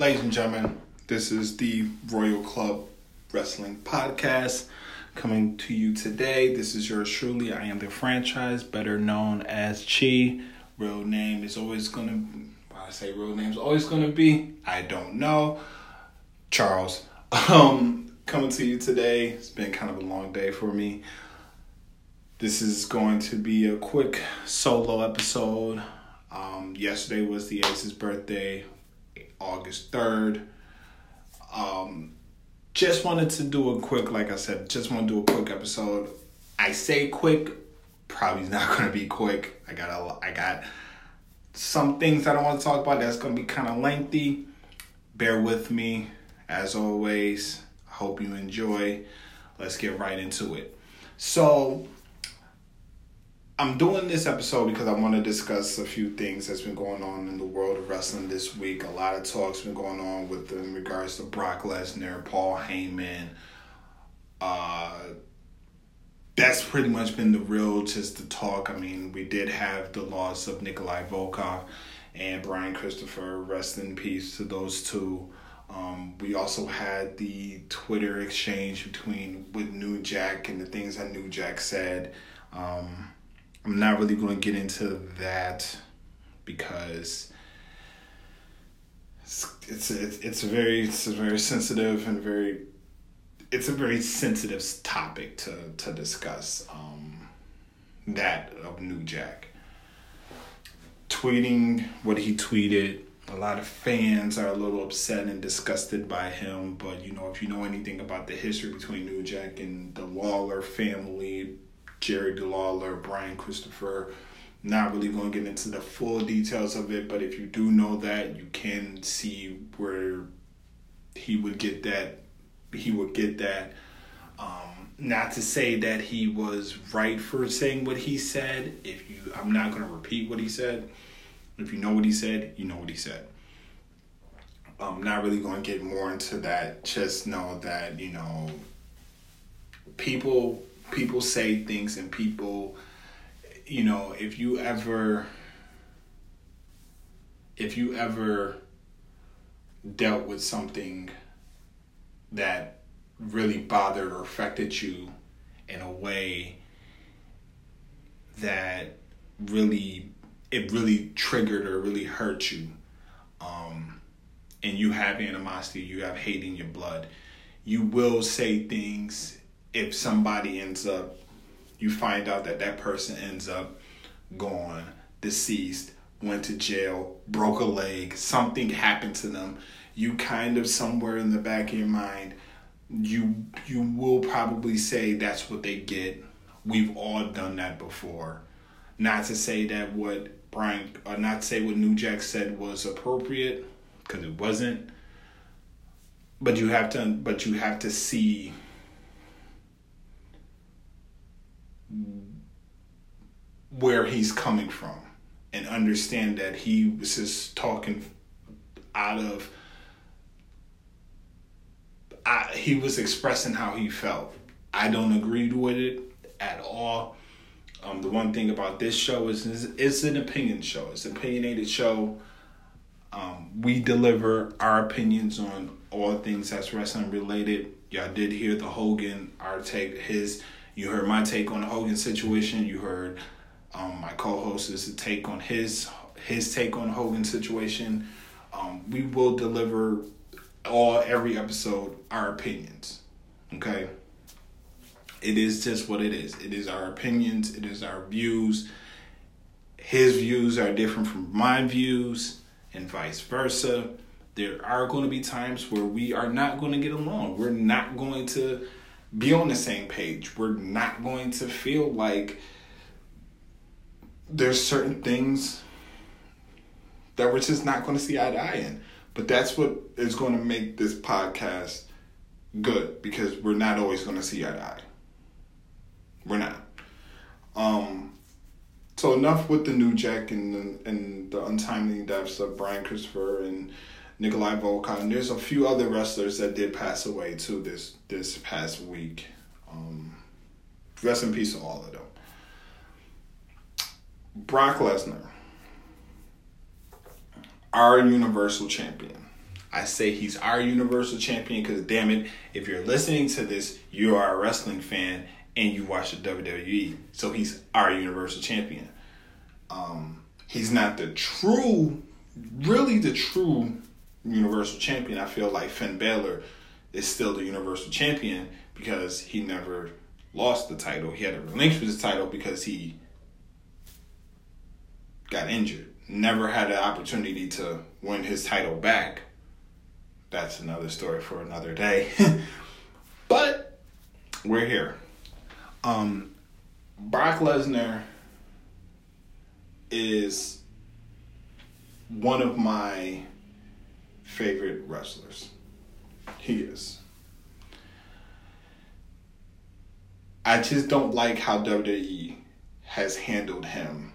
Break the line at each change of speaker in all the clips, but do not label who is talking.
Ladies and gentlemen, this is the Royal Club Wrestling Podcast coming to you today. This is yours truly. I am the franchise, better known as Chi. Real name is always gonna. I say real name is always gonna be. I don't know. Charles. Um, coming to you today. It's been kind of a long day for me. This is going to be a quick solo episode. Um, yesterday was the Ace's birthday, August 3rd. Um, just wanted to do a quick, like I said, just want to do a quick episode. I say quick, probably not going to be quick. I got a, I got some things that I want to talk about that's going to be kind of lengthy. Bear with me, as always. Hope you enjoy. Let's get right into it. So, I'm doing this episode because I want to discuss a few things that's been going on in the world of wrestling this week. A lot of talks been going on with in regards to Brock Lesnar, Paul Heyman. Uh, that's pretty much been the real just the talk. I mean, we did have the loss of Nikolai Volkov and Brian Christopher. Rest in peace to those two. Um, we also had the Twitter exchange between with New Jack and the things that New Jack said. Um, I'm not really going to get into that because it's it's it's a very it's a very sensitive and very it's a very sensitive topic to to discuss. Um, that of New Jack tweeting what he tweeted. A lot of fans are a little upset and disgusted by him, but you know if you know anything about the history between New Jack and the Lawler family, Jerry DeLawler, Brian Christopher. Not really going to get into the full details of it, but if you do know that, you can see where he would get that. He would get that. Um, not to say that he was right for saying what he said. If you, I'm not going to repeat what he said. If you know what he said, you know what he said. I'm not really going to get more into that. Just know that you know people people say things and people you know if you ever if you ever dealt with something that really bothered or affected you in a way that really it really triggered or really hurt you um and you have animosity you have hate in your blood you will say things if somebody ends up, you find out that that person ends up gone, deceased, went to jail, broke a leg, something happened to them, you kind of somewhere in the back of your mind, you you will probably say that's what they get. We've all done that before. Not to say that what Brian or not to say what New Jack said was appropriate, because it wasn't. But you have to but you have to see where he's coming from and understand that he was just talking out of I, he was expressing how he felt. I don't agree with it at all. Um, the one thing about this show is, it's an opinion show. It's an opinionated show. Um, we deliver our opinions on all things that's wrestling related. Y'all did hear the Hogan, our take, his you heard my take on the Hogan situation. You heard um, my co-host's take on his his take on the Hogan situation. Um, we will deliver all every episode our opinions. Okay. It is just what it is. It is our opinions. It is our views. His views are different from my views, and vice versa. There are going to be times where we are not going to get along. We're not going to be on the same page. We're not going to feel like there's certain things that we're just not going to see eye to eye in. But that's what is going to make this podcast good because we're not always going to see eye to eye. We're not. Um, so enough with the new Jack and the, and the untimely deaths of Brian Christopher and Nikolai Volkov. And there's a few other wrestlers that did pass away too this this past week. Um, rest in peace to all of them. Brock Lesnar, our Universal Champion, I say he's our Universal Champion because, damn it, if you're listening to this, you are a wrestling fan and you watch the WWE. So he's our Universal Champion. Um, he's not the true, really the true Universal Champion. I feel like Finn Balor is still the Universal Champion because he never lost the title. He had to relinquish the title because he got injured. Never had the opportunity to win his title back. That's another story for another day. but we're here. Um, Brock Lesnar is one of my favorite wrestlers. He is. I just don't like how WWE has handled him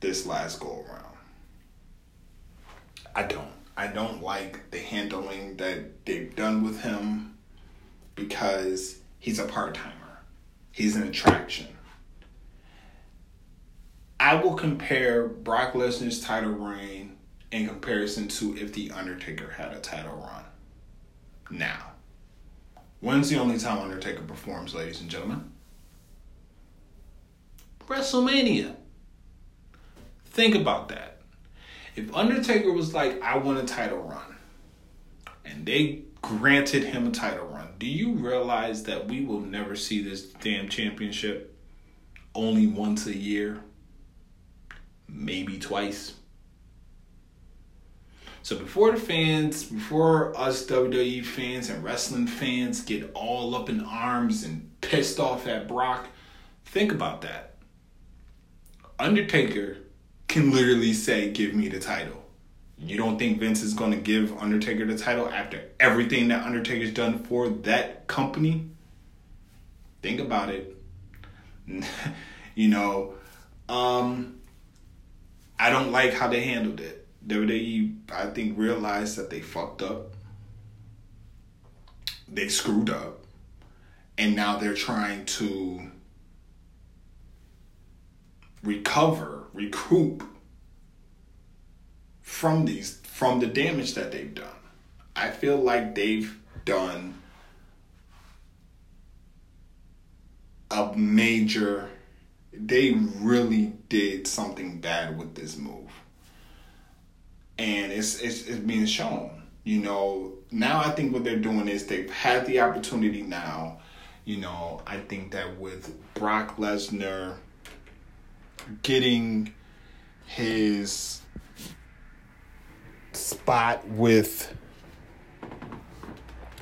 this last go around. I don't. I don't like the handling that they've done with him because he's a part timer. He's an attraction. I will compare Brock Lesnar's title reign in comparison to if The Undertaker had a title run. Now, when's the only time Undertaker performs, ladies and gentlemen? WrestleMania. Think about that. If Undertaker was like, I want a title run, and they granted him a title run, do you realize that we will never see this damn championship only once a year? Maybe twice. So before the fans, before us WWE fans and wrestling fans get all up in arms and pissed off at Brock, think about that. Undertaker can literally say, Give me the title. You don't think Vince is going to give Undertaker the title after everything that Undertaker's done for that company? Think about it. you know, um, I don't like how they handled it. WWE, I think, realized that they fucked up. They screwed up. And now they're trying to recover, recoup from these from the damage that they've done. I feel like they've done a major they really did something bad with this move. And it's it's it's being shown. You know, now I think what they're doing is they've had the opportunity now. You know, I think that with Brock Lesnar getting his spot with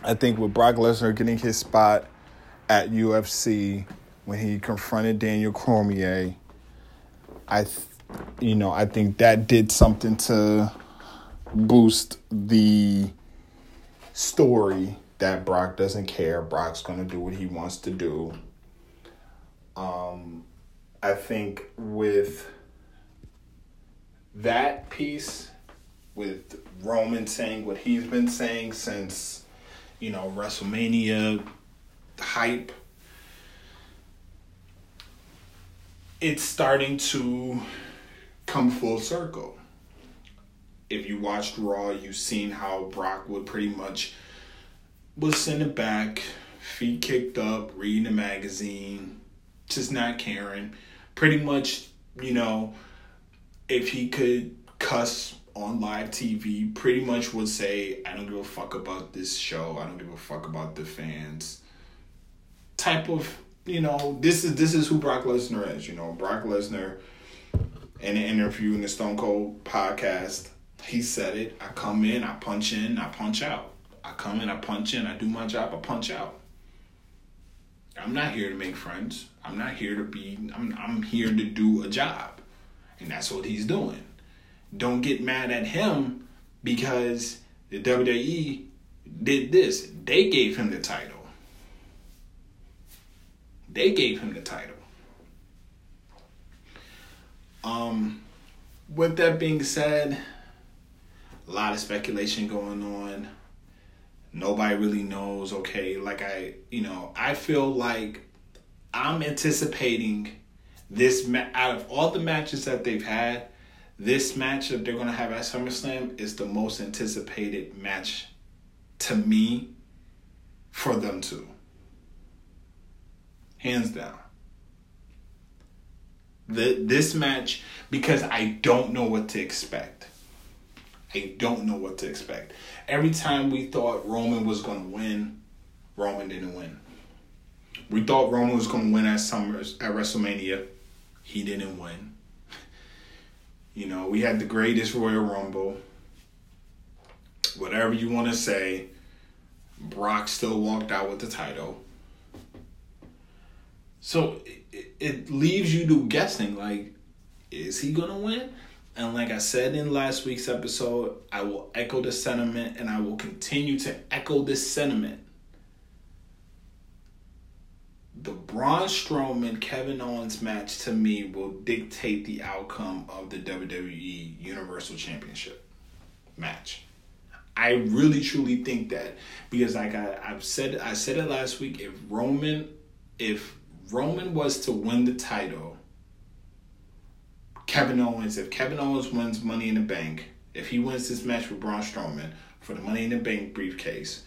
I think with Brock Lesnar getting his spot at UFC when he confronted Daniel Cormier, I, th- you know, I think that did something to boost the story that Brock doesn't care. Brock's gonna do what he wants to do. Um, I think with that piece, with Roman saying what he's been saying since, you know, WrestleMania hype, it's starting to come full circle. If you watched Raw, you've seen how Brock would pretty much was sending back, feet kicked up, reading a magazine, just not caring. Pretty much, you know, if he could cuss on live TV, pretty much would say, I don't give a fuck about this show, I don't give a fuck about the fans. Type of you know, this is this is who Brock Lesnar is. You know, Brock Lesnar in an interview in the Stone Cold podcast, he said it. I come in, I punch in, I punch out. I come in, I punch in, I do my job, I punch out. I'm not here to make friends. I'm not here to be I'm I'm here to do a job. And that's what he's doing. Don't get mad at him because the WWE did this. They gave him the title. They gave him the title. Um, with that being said, a lot of speculation going on. Nobody really knows. Okay, like I, you know, I feel like I'm anticipating this ma- out of all the matches that they've had, this match that they're gonna have at SummerSlam is the most anticipated match to me for them to. Hands down. The, this match, because I don't know what to expect. I don't know what to expect. Every time we thought Roman was going to win, Roman didn't win. We thought Roman was going to win at Summers at WrestleMania. He didn't win. You know, we had the greatest Royal Rumble. Whatever you want to say, Brock still walked out with the title. So it, it leaves you to guessing like, is he gonna win? And like I said in last week's episode, I will echo the sentiment and I will continue to echo this sentiment. The Braun Strowman Kevin Owens match to me will dictate the outcome of the WWE Universal Championship match. I really truly think that because like I, I've said I said it last week, if Roman if Roman was to win the title, Kevin Owens, if Kevin Owens wins Money in the Bank, if he wins this match with Braun Strowman for the Money in the Bank briefcase,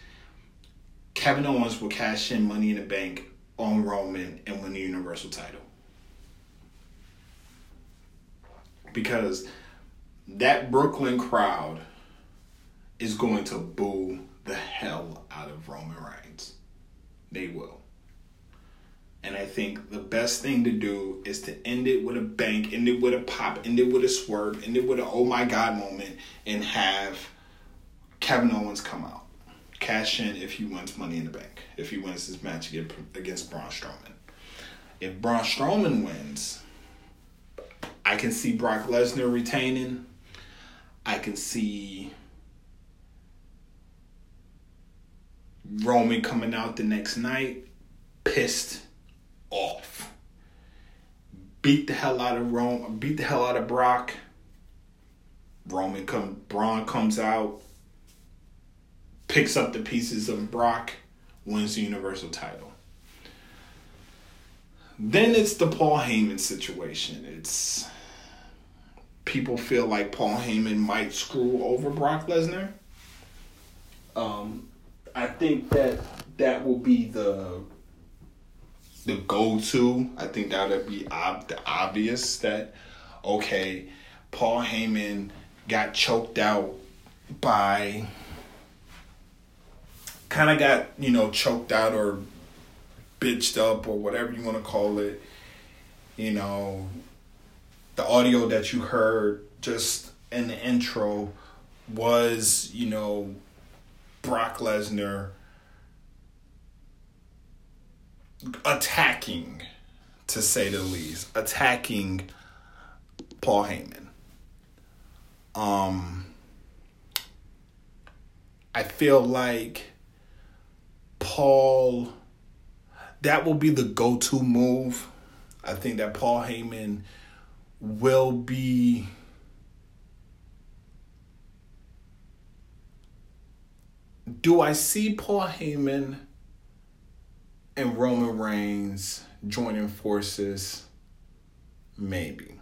Kevin Owens will cash in Money in the Bank on Roman and win the Universal title. Because that Brooklyn crowd is going to boo the hell out of Roman Reigns. They will. And I think the best thing to do is to end it with a bang, end it with a pop, end it with a swerve, end it with an oh my god moment, and have Kevin Owens come out. Cash in if he wins Money in the Bank. If he wins this match against Braun Strowman. If Braun Strowman wins, I can see Brock Lesnar retaining. I can see Roman coming out the next night pissed off. Beat the hell out of Rome, beat the hell out of Brock. Roman come Braun comes out, picks up the pieces of Brock, wins the Universal title. Then it's the Paul Heyman situation. It's people feel like Paul Heyman might screw over Brock Lesnar. Um, I think that that will be the the go to. I think that would be ob- the obvious that okay, Paul Heyman got choked out by kind of got you know choked out or bitched up or whatever you want to call it. You know, the audio that you heard just in the intro was you know Brock Lesnar attacking, to say the least, attacking Paul Heyman. Um, I feel like Paul, that will be the go to move. I think that Paul Heyman will be do I see Paul Heyman and Roman Reigns joining forces? Maybe.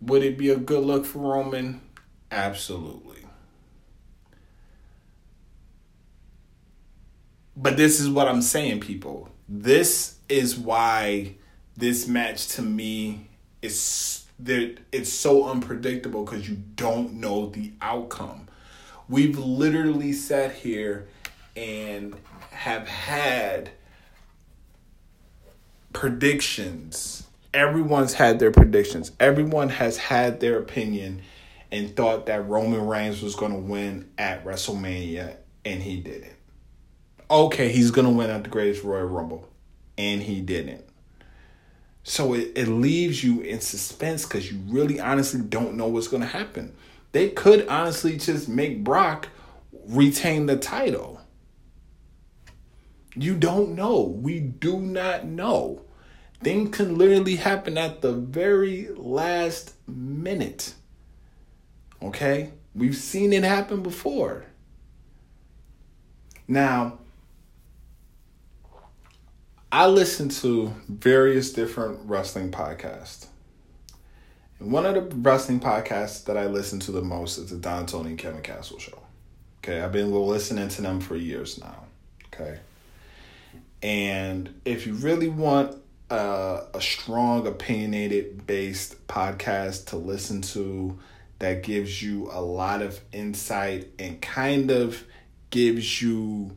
Would it be a good look for Roman? Absolutely. But this is what I'm saying, people. This is why this match to me is that it's so unpredictable because you don't know the outcome. We've literally sat here and have had predictions. Everyone's had their predictions. Everyone has had their opinion and thought that Roman Reigns was going to win at WrestleMania, and he didn't. Okay, he's going to win at the Greatest Royal Rumble, and he didn't. So it, it leaves you in suspense because you really honestly don't know what's going to happen. They could honestly just make Brock retain the title. You don't know. We do not know. Things can literally happen at the very last minute. Okay? We've seen it happen before. Now, I listen to various different wrestling podcasts. And one of the wrestling podcasts that I listen to the most is the Don Tony and Kevin Castle show. Okay, I've been listening to them for years now. Okay. And if you really want a, a strong, opinionated based podcast to listen to that gives you a lot of insight and kind of gives you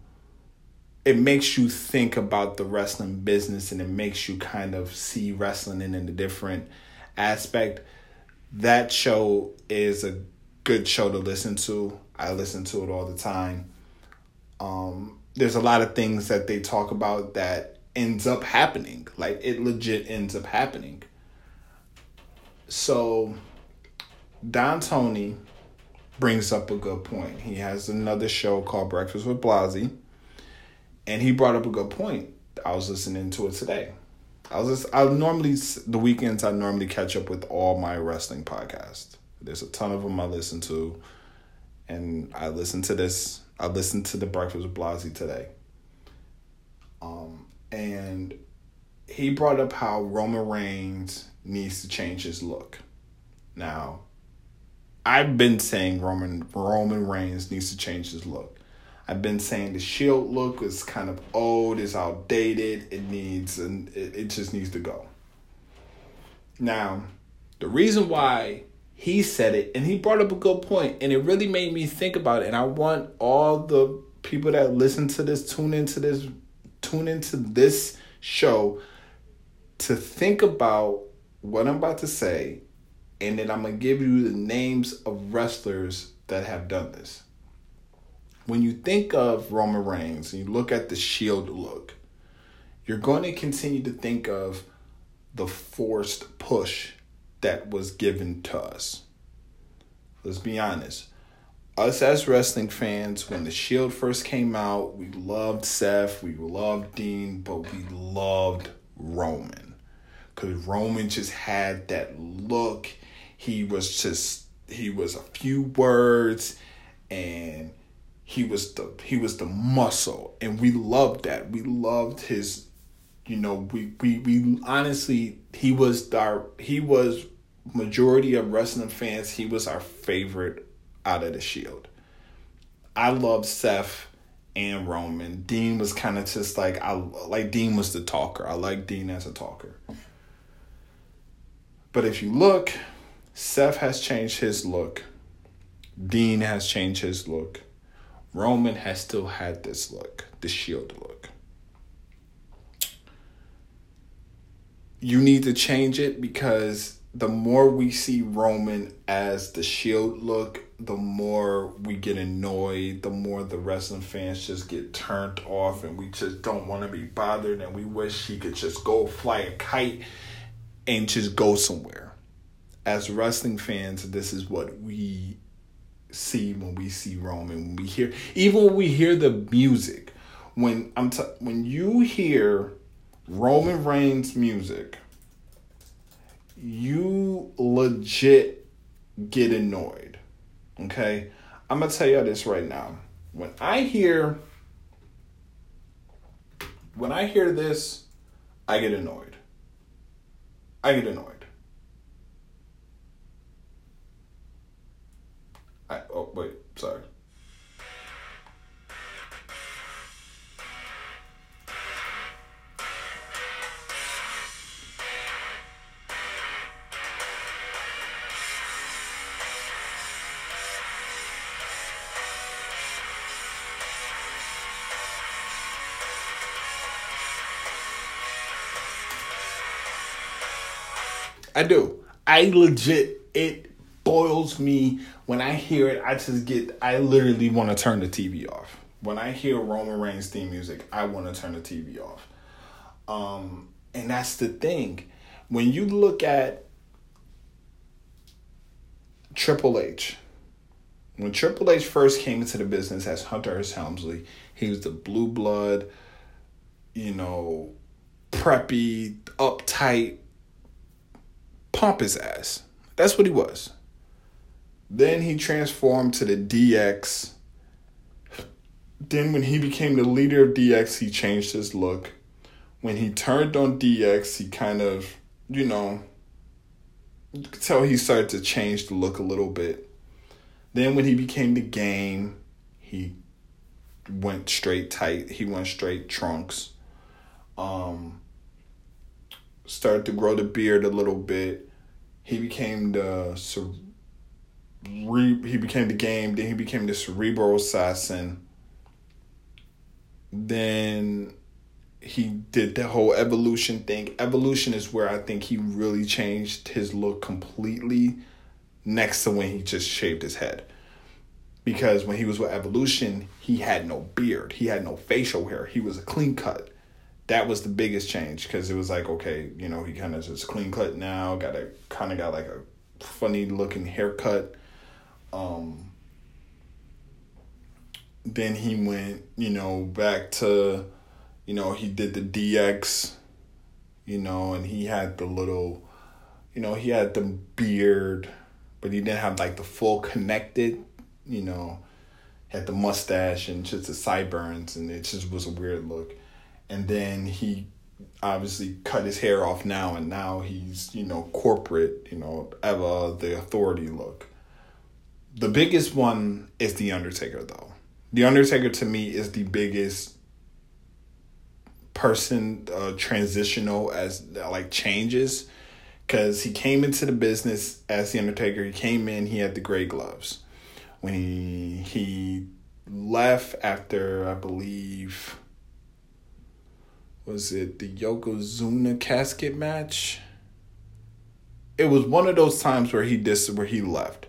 it makes you think about the wrestling business and it makes you kind of see wrestling in a different aspect. That show is a good show to listen to. I listen to it all the time. Um, there's a lot of things that they talk about that ends up happening. Like it legit ends up happening. So Don Tony brings up a good point. He has another show called Breakfast with Blasey and he brought up a good point. I was listening to it today. I was just, I normally the weekends I normally catch up with all my wrestling podcasts. There's a ton of them I listen to, and I listen to this. I listened to the Breakfast with Blasey today. Um, and he brought up how Roman Reigns needs to change his look. Now, I've been saying Roman Roman Reigns needs to change his look. I've been saying the Shield look is kind of old, it's outdated, it needs and it, it just needs to go. Now, the reason why he said it and he brought up a good point and it really made me think about it and I want all the people that listen to this tune into this tune into this show to think about what I'm about to say and then I'm going to give you the names of wrestlers that have done this. When you think of Roman Reigns and you look at the Shield look, you're going to continue to think of the forced push that was given to us. Let's be honest. Us as wrestling fans, when the Shield first came out, we loved Seth, we loved Dean, but we loved Roman. Because Roman just had that look. He was just, he was a few words and he was the he was the muscle and we loved that we loved his you know we we, we honestly he was our he was majority of wrestling fans he was our favorite out of the shield. I loved seth and roman. Dean was kind of just like i like dean was the talker. I like dean as a talker. But if you look seth has changed his look. Dean has changed his look. Roman has still had this look, the shield look. You need to change it because the more we see Roman as the shield look, the more we get annoyed, the more the wrestling fans just get turned off and we just don't want to be bothered and we wish he could just go fly a kite and just go somewhere. As wrestling fans, this is what we see when we see Roman, when we hear even when we hear the music. When I'm t- when you hear Roman Reigns music, you legit get annoyed. Okay? I'm gonna tell you this right now. When I hear when I hear this, I get annoyed. I get annoyed. I, oh wait, sorry. I do. I legit it boils me when I hear it. I just get. I literally want to turn the TV off. When I hear Roman Reigns theme music, I want to turn the TV off. Um, and that's the thing. When you look at Triple H, when Triple H first came into the business as Hunter Hearst Helmsley, he was the blue blood, you know, preppy, uptight, pompous ass. That's what he was. Then he transformed to the DX. Then, when he became the leader of DX, he changed his look. When he turned on DX, he kind of, you know, you could tell he started to change the look a little bit. Then when he became the game, he went straight tight. He went straight trunks. Um, started to grow the beard a little bit. He became the cere- he became the game. Then he became the cerebral assassin. Then he did the whole evolution thing. Evolution is where I think he really changed his look completely. Next to when he just shaved his head because when he was with Evolution, he had no beard, he had no facial hair, he was a clean cut. That was the biggest change because it was like, okay, you know, he kind of just clean cut now, got a kind of got like a funny looking haircut. Um, then he went, you know, back to, you know, he did the DX, you know, and he had the little, you know, he had the beard, but he didn't have like the full connected you know, had the mustache and just the sideburns, and it just was a weird look. And then he obviously cut his hair off now, and now he's you know corporate, you know, ever the authority look. The biggest one is the Undertaker, though. The Undertaker to me is the biggest person uh, transitional as like changes because he came into the business as the Undertaker. He came in, he had the gray gloves when he he left after I believe was it the Yokozuna casket match? It was one of those times where he dis where he left.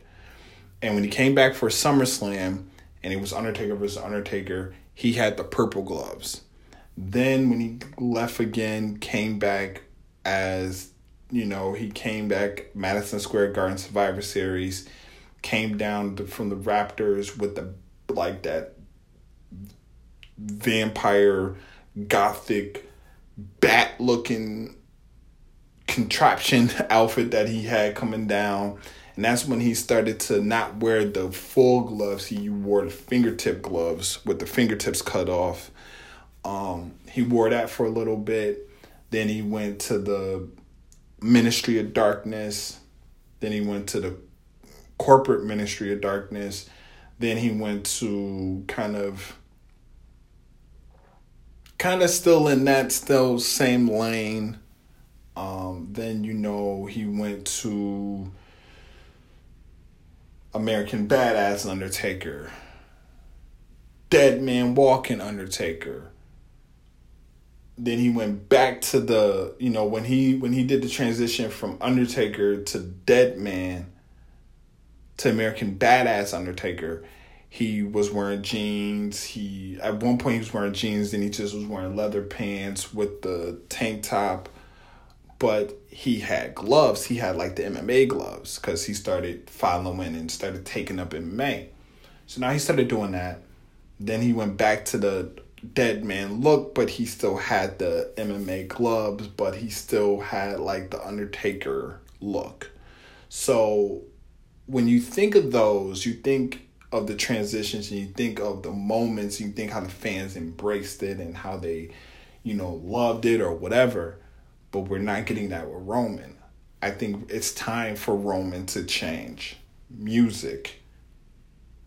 And when he came back for SummerSlam and it was Undertaker versus Undertaker, he had the purple gloves. Then when he left again, came back as you know, he came back Madison Square Garden Survivor Series came down from the Raptors with the like that vampire gothic bat looking contraption outfit that he had coming down. And that's when he started to not wear the full gloves. He wore the fingertip gloves with the fingertips cut off. Um, he wore that for a little bit. Then he went to the ministry of darkness. Then he went to the corporate ministry of darkness. Then he went to kind of kind of still in that still same lane. Um, then you know he went to American Badass Undertaker, Dead Man Walking Undertaker. Then he went back to the you know when he when he did the transition from Undertaker to Dead Man to American Badass Undertaker, he was wearing jeans. He at one point he was wearing jeans, then he just was wearing leather pants with the tank top. But he had gloves. He had like the MMA gloves because he started following and started taking up MMA. So now he started doing that. Then he went back to the dead man look, but he still had the MMA gloves, but he still had like the Undertaker look. So when you think of those, you think of the transitions and you think of the moments, you think how the fans embraced it and how they, you know, loved it or whatever. But we're not getting that with Roman. I think it's time for Roman to change. Music,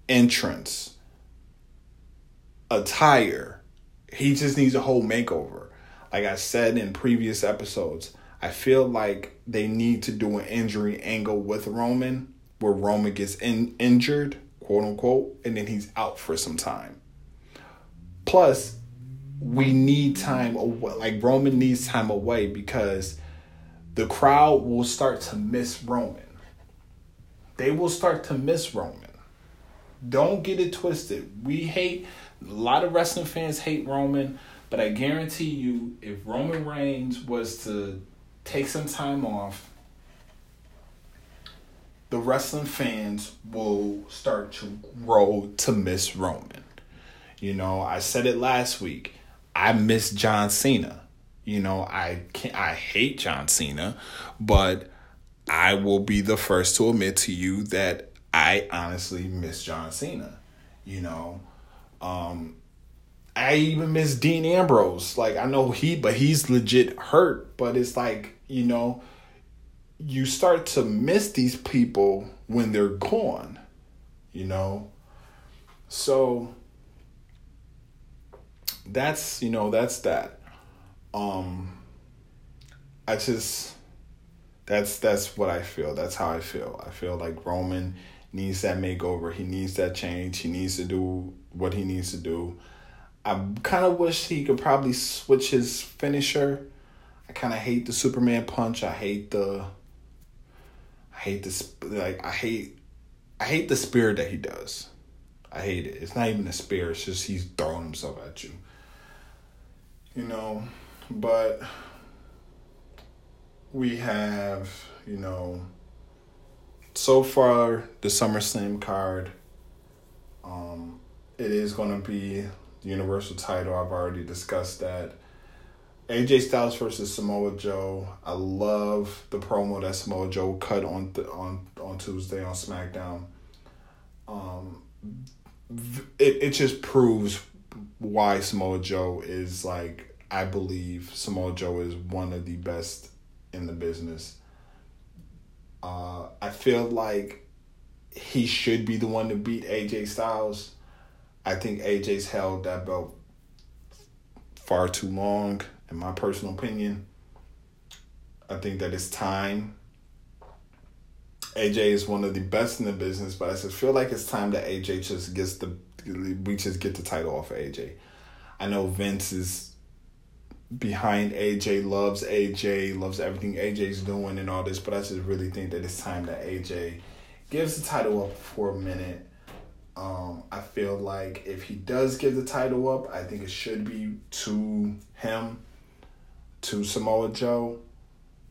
entrance, attire. He just needs a whole makeover. Like I said in previous episodes, I feel like they need to do an injury angle with Roman where Roman gets in, injured, quote unquote, and then he's out for some time. Plus, we need time away. Like Roman needs time away because the crowd will start to miss Roman. They will start to miss Roman. Don't get it twisted. We hate a lot of wrestling fans hate Roman, but I guarantee you, if Roman Reigns was to take some time off the wrestling fans will start to grow to miss Roman. You know, I said it last week. I miss John Cena. You know, I can I hate John Cena, but I will be the first to admit to you that I honestly miss John Cena. You know, um I even miss Dean Ambrose. Like I know he but he's legit hurt, but it's like, you know, you start to miss these people when they're gone, you know? So that's, you know, that's that. Um I just that's that's what I feel. That's how I feel. I feel like Roman needs that makeover. He needs that change. He needs to do what he needs to do. I kind of wish he could probably switch his finisher. I kind of hate the Superman punch. I hate the. Hate this like I hate, I hate the spirit that he does. I hate it. It's not even a spear. It's just he's throwing himself at you. You know, but we have you know so far the SummerSlam card. Um, it is going to be the Universal title. I've already discussed that. AJ Styles versus Samoa Joe. I love the promo that Samoa Joe cut on th- on on Tuesday on SmackDown. Um, it it just proves why Samoa Joe is like I believe Samoa Joe is one of the best in the business. Uh, I feel like he should be the one to beat AJ Styles. I think AJ's held that belt far too long, in my personal opinion. I think that it's time. AJ is one of the best in the business, but I just feel like it's time that AJ just gets the we just get the title off of AJ. I know Vince is behind AJ, loves AJ, loves everything AJ's doing and all this, but I just really think that it's time that AJ gives the title up for a minute um, I feel like if he does give the title up, I think it should be to him, to Samoa Joe,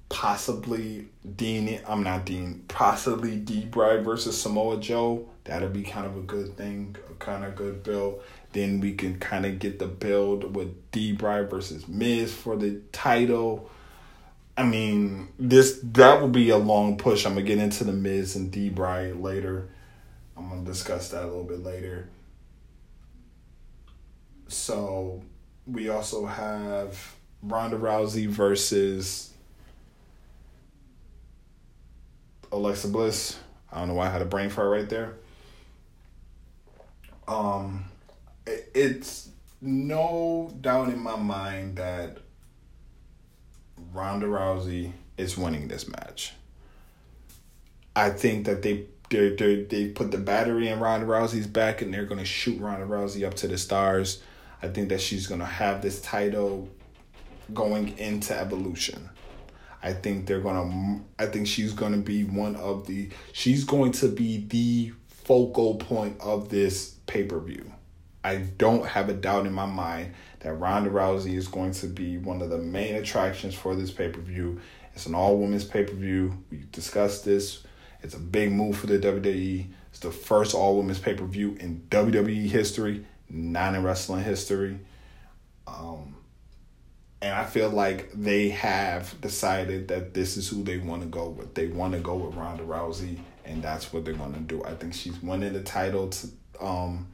possibly Dean. I'm not Dean. Possibly D. Bry versus Samoa Joe. That'd be kind of a good thing, a kind of good build. Then we can kind of get the build with D. Bry versus Miz for the title. I mean, this that would be a long push. I'm gonna get into the Miz and D. Bry later. I'm to discuss that a little bit later. So we also have Ronda Rousey versus Alexa Bliss. I don't know why I had a brain fart right there. Um, it's no doubt in my mind that Ronda Rousey is winning this match. I think that they they they they put the battery in Ronda Rousey's back and they're gonna shoot Ronda Rousey up to the stars. I think that she's gonna have this title going into Evolution. I think they're gonna. I think she's gonna be one of the. She's going to be the focal point of this pay per view. I don't have a doubt in my mind that Ronda Rousey is going to be one of the main attractions for this pay per view. It's an all women's pay per view. We discussed this it's a big move for the WWE. It's the first all women's pay per view in WWE history, not in wrestling history. Um, and I feel like they have decided that this is who they want to go with. They want to go with Ronda Rousey, and that's what they're going to do. I think she's winning the title. To, um,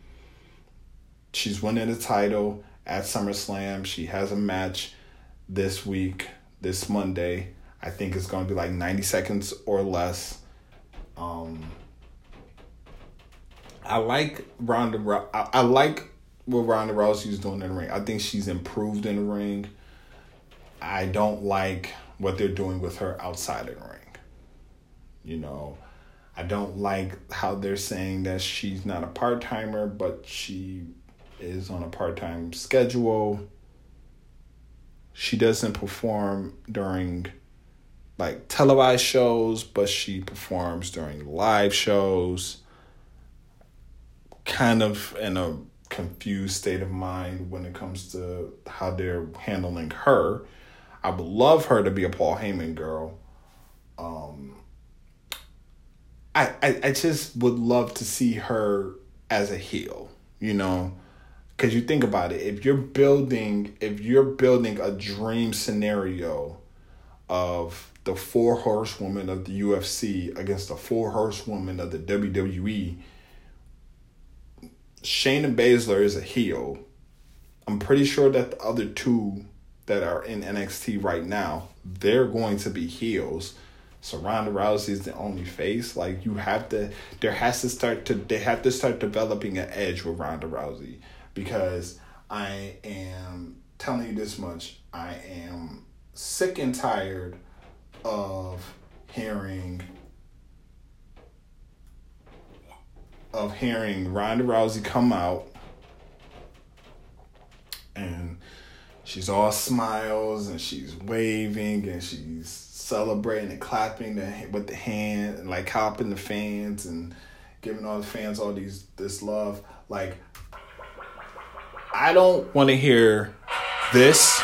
she's winning the title at SummerSlam. She has a match this week, this Monday. I think it's going to be like 90 seconds or less. Um, I like Ronda. I, I like what Ronda Rousey's doing in the ring. I think she's improved in the ring. I don't like what they're doing with her outside of the ring. You know, I don't like how they're saying that she's not a part timer, but she is on a part time schedule. She doesn't perform during like televised shows, but she performs during live shows. Kind of in a confused state of mind when it comes to how they're handling her. I would love her to be a Paul Heyman girl. Um, I, I I just would love to see her as a heel, you know, because you think about it. If you're building, if you're building a dream scenario of the four horsewoman of the UFC against the four horsewoman of the WWE. Shayna Baszler is a heel. I'm pretty sure that the other two that are in NXT right now, they're going to be heels. So Ronda Rousey is the only face. Like you have to, there has to start to, they have to start developing an edge with Ronda Rousey because I am telling you this much. I am sick and tired of hearing of hearing Ronda Rousey come out and she's all smiles and she's waving and she's celebrating and clapping the, with the hand and like helping the fans and giving all the fans all these this love. Like I don't want to hear this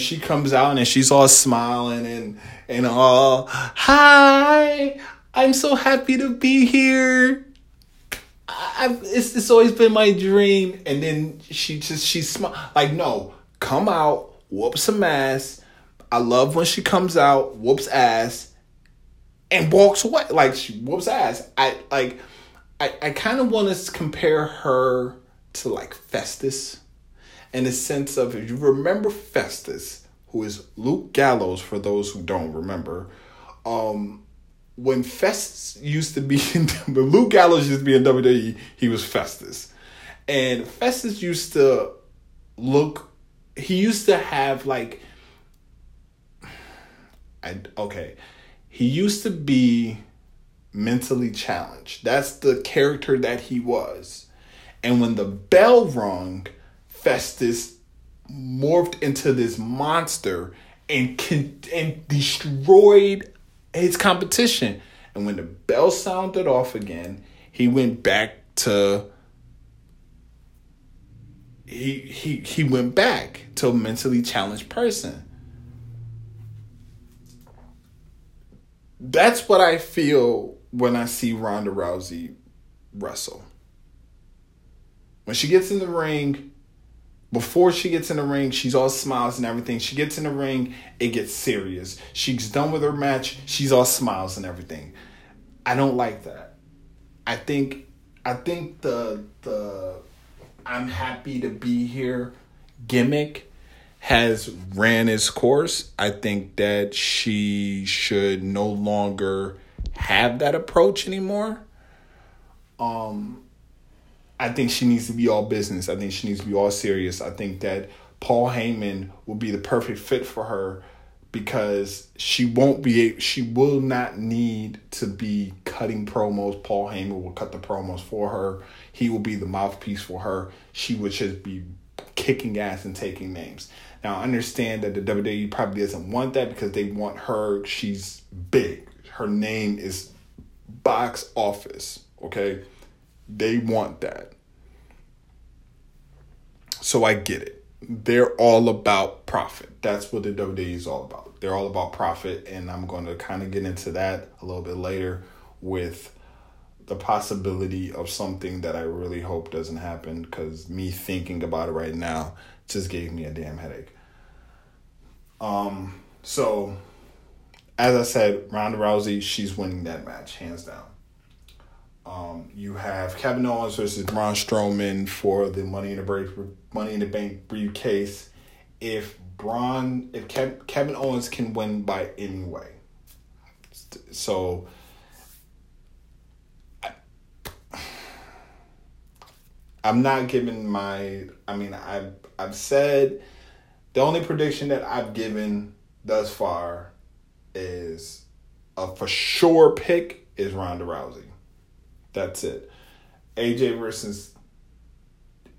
and she comes out and she's all smiling and and all hi i'm so happy to be here. I've, it's, it's always been my dream. And then she just she's smile like no come out whoop some ass. I love when she comes out whoops ass and walks away. Like she whoops ass. I like i, I kind of want to compare her to like festus in the sense of if you remember Festus, who is Luke Gallows for those who don't remember, um, when Festus used to be in Luke Gallows used to be in WWE, he was Festus. And Festus used to look he used to have like I okay. He used to be mentally challenged. That's the character that he was. And when the bell rung, Festus morphed into this monster and can, and destroyed his competition. And when the bell sounded off again, he went back to he he he went back to a mentally challenged person. That's what I feel when I see Ronda Rousey wrestle. When she gets in the ring, before she gets in the ring, she's all smiles and everything. She gets in the ring, it gets serious. She's done with her match, she's all smiles and everything. I don't like that. I think I think the the I'm happy to be here gimmick has ran its course. I think that she should no longer have that approach anymore. Um I think she needs to be all business. I think she needs to be all serious. I think that Paul Heyman will be the perfect fit for her because she won't be she will not need to be cutting promos. Paul Heyman will cut the promos for her. He will be the mouthpiece for her. She would just be kicking ass and taking names. Now I understand that the WWE probably doesn't want that because they want her she's big. Her name is box office, okay? They want that. So I get it. They're all about profit. That's what the WWE is all about. They're all about profit, and I'm going to kind of get into that a little bit later with the possibility of something that I really hope doesn't happen because me thinking about it right now just gave me a damn headache. Um, so as I said, Ronda Rousey, she's winning that match hands down. Um, you have Kevin Owens versus Braun Strowman for the Money in the Bank Money in the Bank briefcase. If Braun, if Kev, Kevin Owens can win by any way, so I, I'm not giving my. I mean, I've I've said the only prediction that I've given thus far is a for sure pick is Ronda Rousey. That's it. AJ versus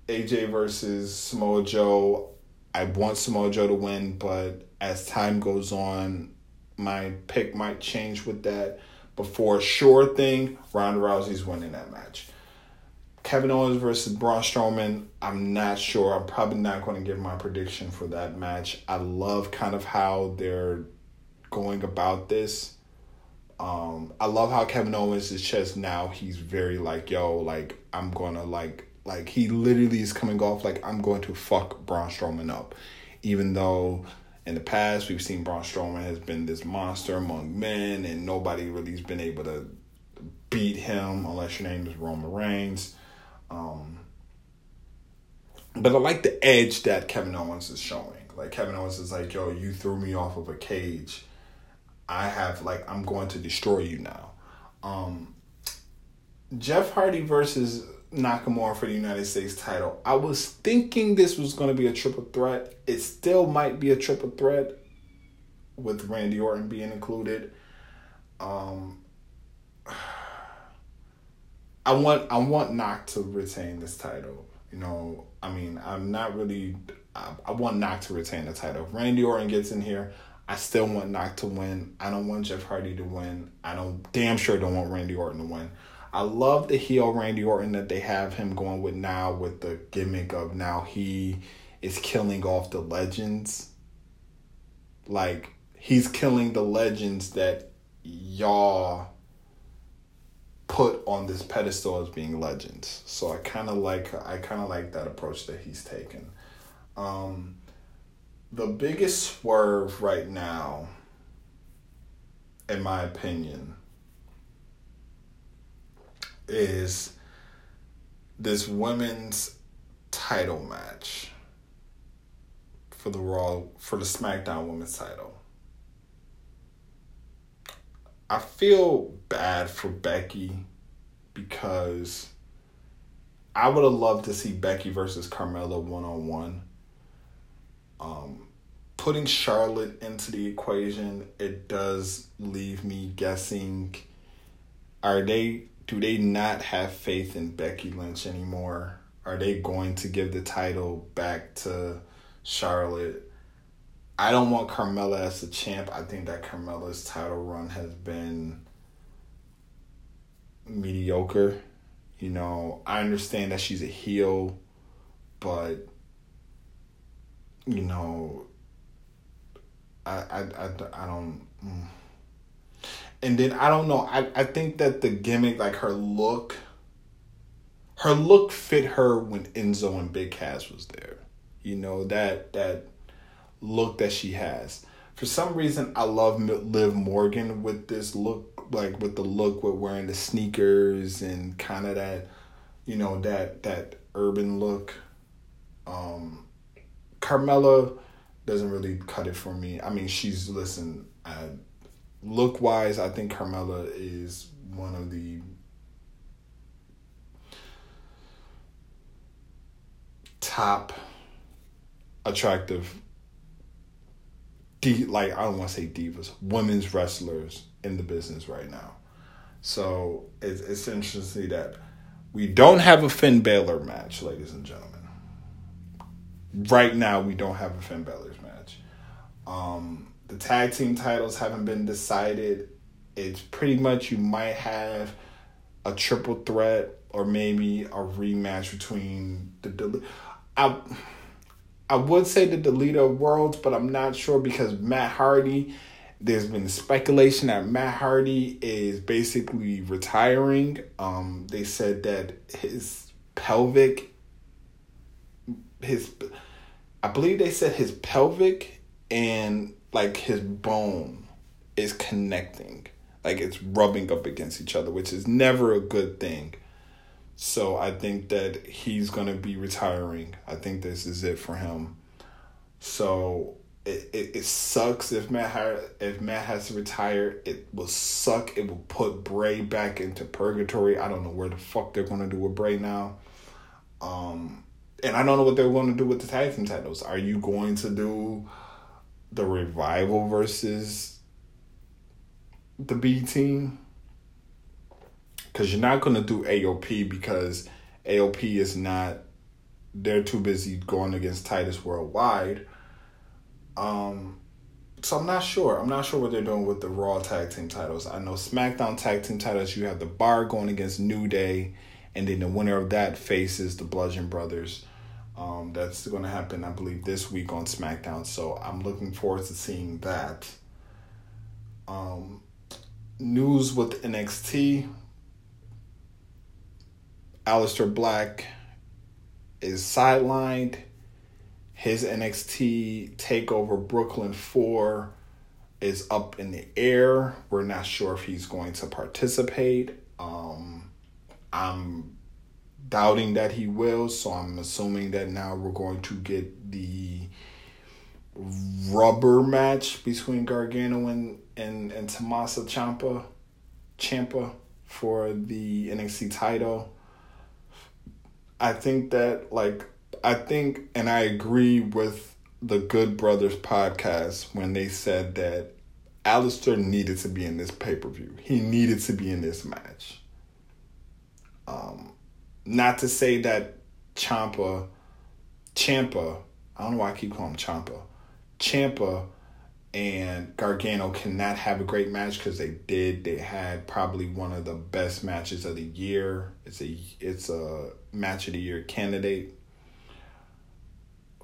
AJ versus Samoa Joe. I want Samoa Joe to win, but as time goes on, my pick might change with that. But for a sure thing, Ronda Rousey's winning that match. Kevin Owens versus Braun Strowman, I'm not sure. I'm probably not going to give my prediction for that match. I love kind of how they're going about this. Um, I love how Kevin Owens is just now. He's very like, yo, like I'm gonna like, like he literally is coming off like I'm going to fuck Braun Strowman up, even though in the past we've seen Braun Strowman has been this monster among men, and nobody really's been able to beat him unless your name is Roman Reigns. Um, but I like the edge that Kevin Owens is showing. Like Kevin Owens is like, yo, you threw me off of a cage. I have like I'm going to destroy you now. Um Jeff Hardy versus Nakamura for the United States title. I was thinking this was going to be a triple threat. It still might be a triple threat with Randy Orton being included. Um I want I want Knock to retain this title. You know, I mean, I'm not really. I, I want Knock to retain the title. If Randy Orton gets in here, I still want Knock to win. I don't want Jeff Hardy to win. I don't damn sure don't want Randy Orton to win. I love the heel Randy Orton that they have him going with now with the gimmick of now he is killing off the legends. Like he's killing the legends that y'all put on this pedestal as being legends. So I kind of like I kind of like that approach that he's taken. Um, the biggest swerve right now, in my opinion, is this women's title match for the Raw for the SmackDown Women's title. I feel bad for Becky because I would have loved to see Becky versus Carmella one on one. Putting Charlotte into the equation, it does leave me guessing. Are they? Do they not have faith in Becky Lynch anymore? Are they going to give the title back to Charlotte? I don't want Carmella as the champ. I think that Carmella's title run has been mediocre. You know, I understand that she's a heel, but you know, I I I, I don't. Mm. And then I don't know. I I think that the gimmick, like her look, her look fit her when Enzo and Big Cass was there. You know that that look that she has. For some reason, I love Liv Morgan with this look, like with the look with wearing the sneakers and kind of that, you know, that that urban look. Um, Carmella doesn't really cut it for me. I mean, she's listen. Look wise, I think Carmella is one of the top attractive de- like I don't want to say divas, women's wrestlers in the business right now. So it's it's interesting that we don't have a Finn Balor match, ladies and gentlemen. Right now, we don't have a Finn match. Um, the tag team titles haven't been decided. It's pretty much you might have a triple threat or maybe a rematch between the. I, I would say the Deleter Worlds, but I'm not sure because Matt Hardy, there's been speculation that Matt Hardy is basically retiring. Um, they said that his pelvic, his, I believe they said his pelvic and like his bone is connecting, like it's rubbing up against each other, which is never a good thing. So I think that he's going to be retiring. I think this is it for him. So it, it, it sucks if Matt ha- if Matt has to retire. It will suck. It will put Bray back into purgatory. I don't know where the fuck they're going to do with Bray now. Um, and I don't know what they're going to do with the tag team titles. Are you going to do the revival versus the B team? because you're not going to do AOP because AOP is not they're too busy going against Titus Worldwide. Um, so I'm not sure. I'm not sure what they're doing with the Raw tag team titles. I know SmackDown tag team titles. You have the Bar going against New Day, and then the winner of that faces the Bludgeon Brothers. Um, that's going to happen, I believe, this week on SmackDown. So I'm looking forward to seeing that. Um, news with NXT. Aleister Black is sidelined. His NXT takeover Brooklyn 4 is up in the air. We're not sure if he's going to participate. Um, I'm doubting that he will, so I'm assuming that now we're going to get the rubber match between Gargano and and, and Tommaso Ciampa, for the NXT title. I think that like I think and I agree with the Good Brothers podcast when they said that Aleister needed to be in this pay per view. He needed to be in this match. Not to say that Champa, Champa, I don't know why I keep calling him Champa Ciampa and Gargano cannot have a great match because they did. They had probably one of the best matches of the year. It's a it's a match of the year candidate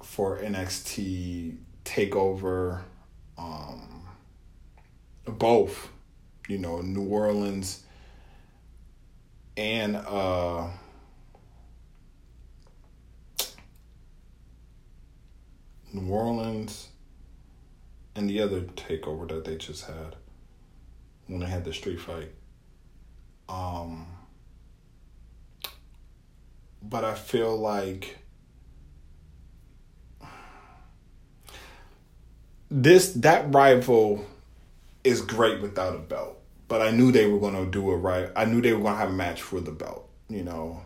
for NXT Takeover. Um, both, you know, New Orleans and uh, New Orleans and the other takeover that they just had when they had the street fight. Um, but I feel like this that rival is great without a belt. But I knew they were gonna do it right. I knew they were gonna have a match for the belt. You know,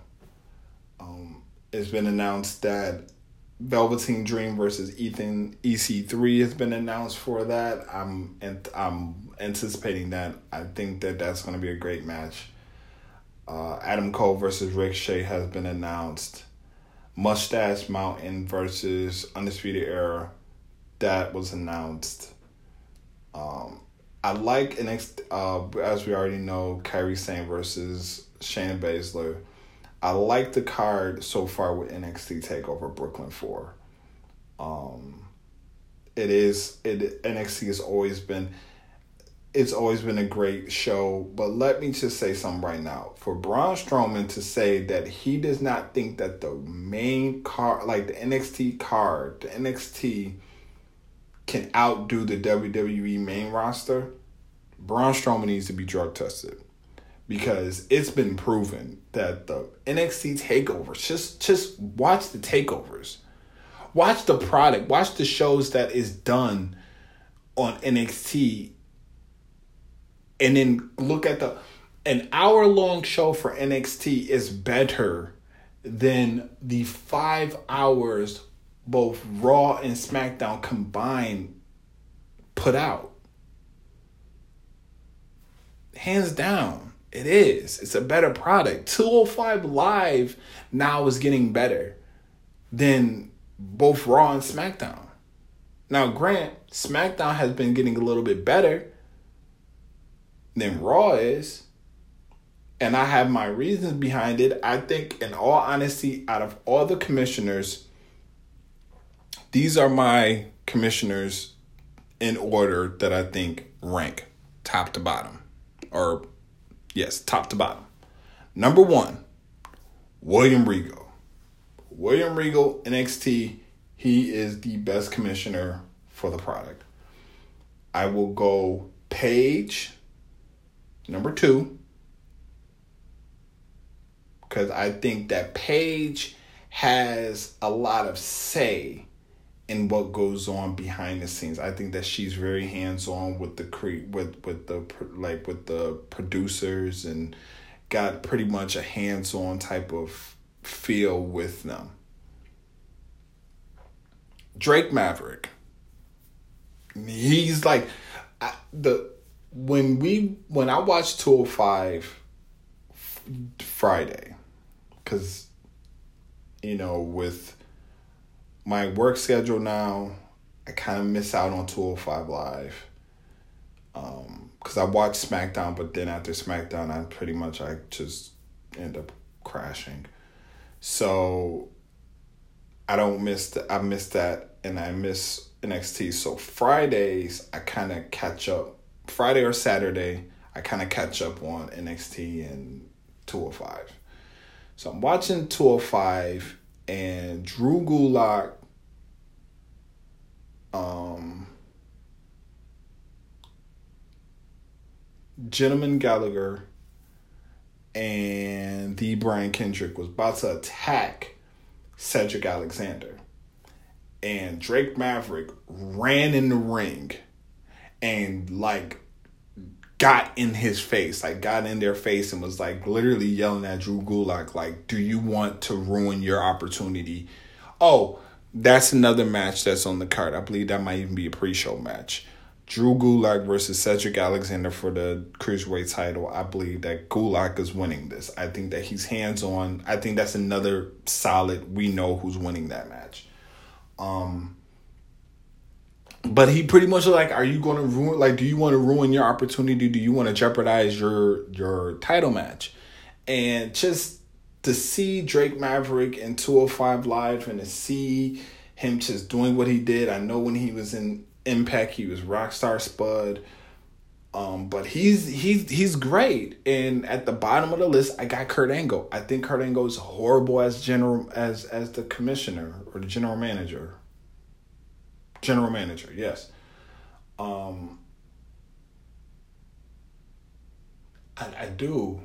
um, it's been announced that Velveteen Dream versus Ethan EC3 has been announced for that. I'm and I'm anticipating that. I think that that's going to be a great match. Uh, Adam Cole versus Rick Ricochet has been announced. Mustache Mountain versus Undisputed Era that was announced. Um, I like NXT, uh, as we already know, Kairi Sane versus Shayna Baszler. I like the card so far with NXT Takeover Brooklyn Four. Um, it is it NXT has always been it's always been a great show, but let me just say something right now. For Braun Strowman to say that he does not think that the main card, like the NXT card, the NXT can outdo the WWE main roster, Braun Strowman needs to be drug tested because it's been proven that the NXT takeovers just just watch the takeovers. Watch the product, watch the shows that is done on NXT and then look at the an hour long show for NXT is better than the 5 hours both Raw and SmackDown combined put out. Hands down. It is. It's a better product. 205 Live now is getting better than both Raw and SmackDown. Now, Grant, SmackDown has been getting a little bit better than Raw is. And I have my reasons behind it. I think, in all honesty, out of all the commissioners, these are my commissioners in order that I think rank top to bottom or Yes, top to bottom. Number one, William Regal. William Regal, NXT, he is the best commissioner for the product. I will go Paige, number two, because I think that Paige has a lot of say in what goes on behind the scenes. I think that she's very hands on with the cre- with with the like with the producers and got pretty much a hands on type of feel with them. Drake Maverick. He's like I, the when we when I watched 205 Friday cuz you know with my work schedule now, I kind of miss out on 205 Live. Um, cause I watch SmackDown, but then after SmackDown, I pretty much I just end up crashing. So I don't miss the, I miss that, and I miss NXT. So Fridays I kind of catch up. Friday or Saturday I kind of catch up on NXT and 205. So I'm watching 205 and Drew Gulak um Gentleman Gallagher and the Brian Kendrick was about to attack Cedric Alexander. And Drake Maverick ran in the ring and like got in his face, like got in their face and was like literally yelling at Drew Gulak, like, do you want to ruin your opportunity? Oh, that's another match that's on the card. I believe that might even be a pre-show match. Drew Gulak versus Cedric Alexander for the cruiserweight title. I believe that Gulak is winning this. I think that he's hands on. I think that's another solid. We know who's winning that match. Um, but he pretty much like, are you going to ruin? Like, do you want to ruin your opportunity? Do you want to jeopardize your your title match? And just to see Drake Maverick in 205 Live and to see him just doing what he did. I know when he was in Impact, he was Rockstar Spud. Um, but he's he's he's great. And at the bottom of the list, I got Kurt Angle. I think Kurt Angle is horrible as general as as the commissioner or the general manager. General manager, yes. Um, I, I do.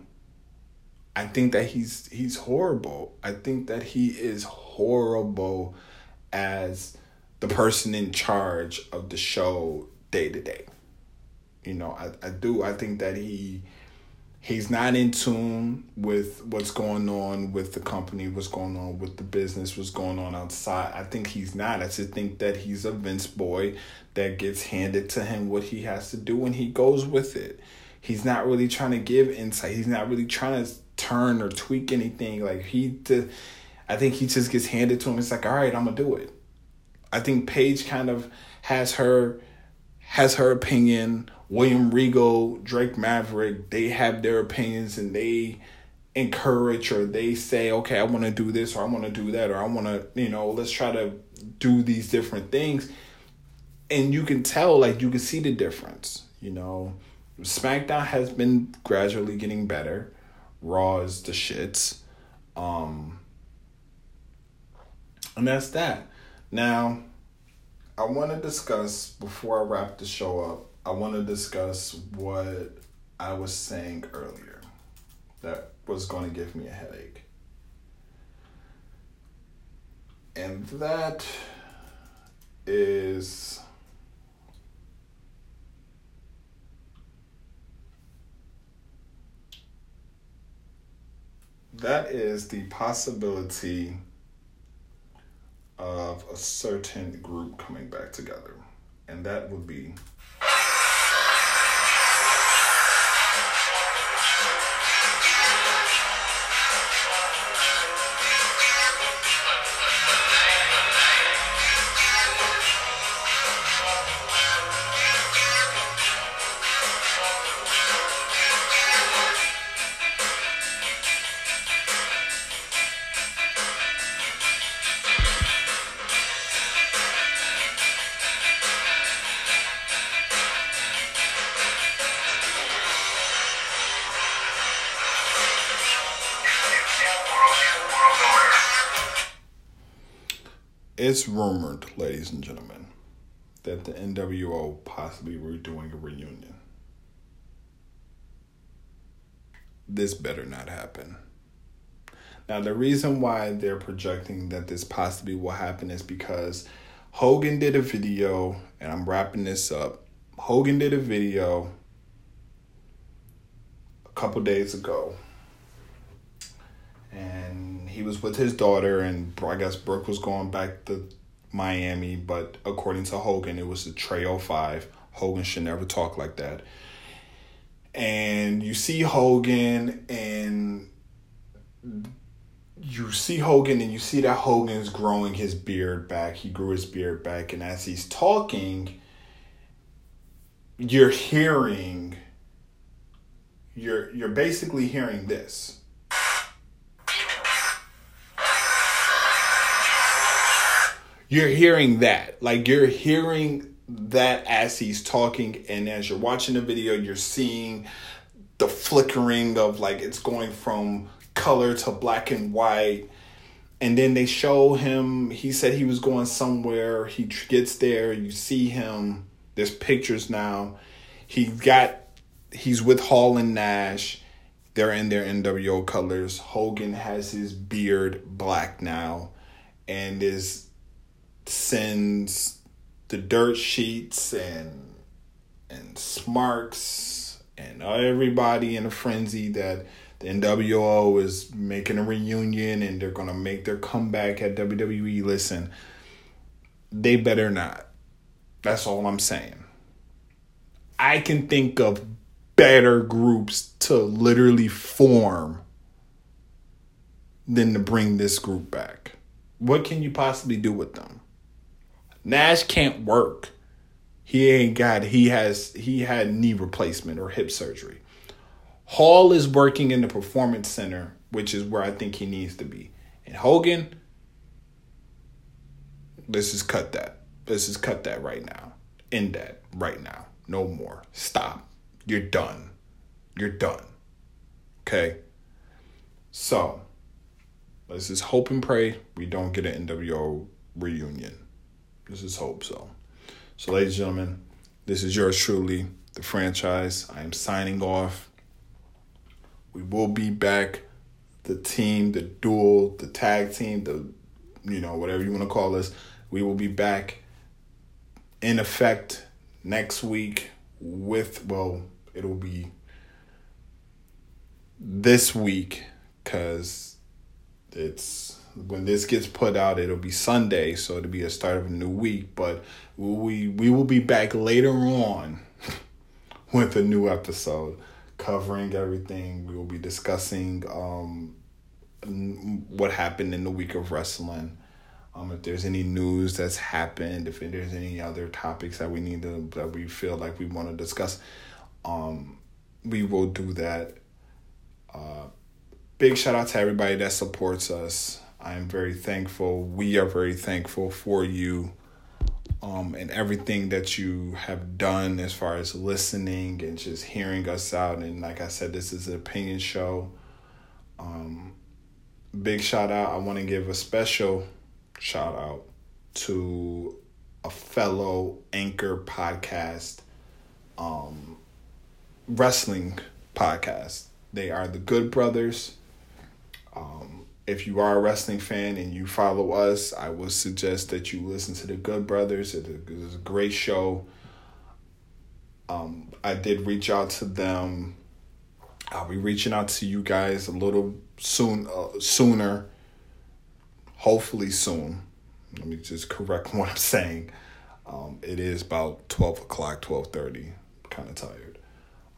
I think that he's he's horrible. I think that he is horrible as the person in charge of the show day to day. You know, I, I do I think that he he's not in tune with what's going on with the company, what's going on with the business, what's going on outside. I think he's not. I just think that he's a Vince boy that gets handed to him what he has to do and he goes with it. He's not really trying to give insight. He's not really trying to turn or tweak anything. Like he to I think he just gets handed to him. It's like, all right, I'm gonna do it. I think Paige kind of has her has her opinion. William Regal, Drake Maverick, they have their opinions and they encourage or they say, okay, I want to do this or I want to do that or I want to, you know, let's try to do these different things. And you can tell, like, you can see the difference, you know. SmackDown has been gradually getting better. Raw is the shits. Um, and that's that. Now, I want to discuss before I wrap the show up. I want to discuss what I was saying earlier that was going to give me a headache. And that is that is the possibility of a certain group coming back together. And that would be It's rumored, ladies and gentlemen, that the NWO possibly were doing a reunion. This better not happen. Now, the reason why they're projecting that this possibly will happen is because Hogan did a video, and I'm wrapping this up. Hogan did a video a couple days ago and he was with his daughter, and I guess Brooke was going back to Miami, but according to Hogan, it was a tray 05. Hogan should never talk like that. And you see Hogan, and you see Hogan, and you see that Hogan's growing his beard back. He grew his beard back, and as he's talking, you're hearing, you're you're basically hearing this you're hearing that. Like you're hearing that as he's talking and as you're watching the video, you're seeing the flickering of like it's going from color to black and white. And then they show him he said he was going somewhere. He gets there. You see him. There's pictures now. He got he's with hall and nash. They're in their nwo colors. Hogan has his beard black now and is sends the dirt sheets and and smarks and everybody in a frenzy that the NWO is making a reunion and they're gonna make their comeback at WWE. Listen, they better not. That's all I'm saying. I can think of better groups to literally form than to bring this group back. What can you possibly do with them? Nash can't work. He ain't got he has he had knee replacement or hip surgery. Hall is working in the performance center, which is where I think he needs to be. And Hogan, let's just cut that. Let's just cut that right now. End that right now. No more. Stop. You're done. You're done. Okay? So, let's just hope and pray we don't get an NWO reunion. Let's just hope so. So, ladies and gentlemen, this is yours truly, the franchise. I am signing off. We will be back. The team, the duel, the tag team, the you know whatever you want to call us. We will be back in effect next week with well, it'll be this week because it's when this gets put out it'll be sunday so it'll be a start of a new week but we we will be back later on with a new episode covering everything. We will be discussing um, what happened in the week of wrestling. Um, if there's any news that's happened, if there's any other topics that we need to that we feel like we want to discuss, um, we will do that. Uh, big shout out to everybody that supports us. I am very thankful. We are very thankful for you um, and everything that you have done as far as listening and just hearing us out. And like I said, this is an opinion show. Um, big shout out. I want to give a special shout out to a fellow anchor podcast, um, wrestling podcast. They are the Good Brothers. Um, if you are a wrestling fan and you follow us, I would suggest that you listen to the Good Brothers. It is a great show. Um, I did reach out to them. I'll be reaching out to you guys a little soon, uh, sooner. Hopefully soon. Let me just correct what I'm saying. Um, it is about twelve o'clock, twelve thirty. Kind of tired.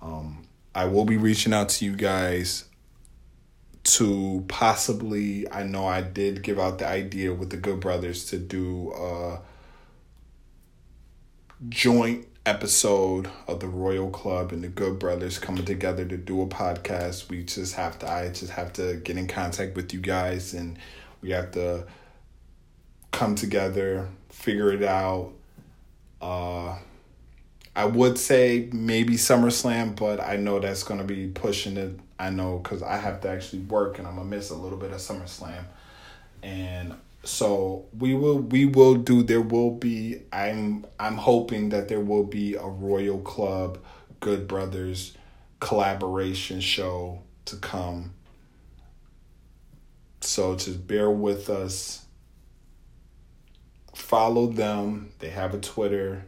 Um, I will be reaching out to you guys to possibly I know I did give out the idea with the Good Brothers to do a joint episode of the Royal Club and the Good Brothers coming together to do a podcast. We just have to I just have to get in contact with you guys and we have to come together, figure it out. Uh I would say maybe SummerSlam, but I know that's to be pushing it. I know because I have to actually work and I'm gonna miss a little bit of SummerSlam, and so we will we will do. There will be. I'm I'm hoping that there will be a Royal Club Good Brothers collaboration show to come. So just bear with us. Follow them. They have a Twitter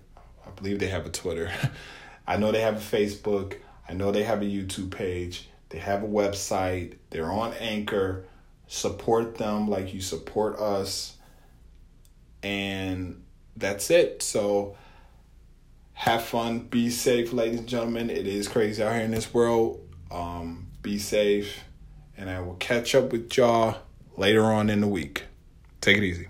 I believe they have a Twitter. I know they have a Facebook. I know they have a YouTube page. They have a website. They're on Anchor. Support them like you support us. And that's it. So have fun. Be safe, ladies and gentlemen. It is crazy out here in this world. Um, be safe. And I will catch up with y'all later on in the week. Take it easy.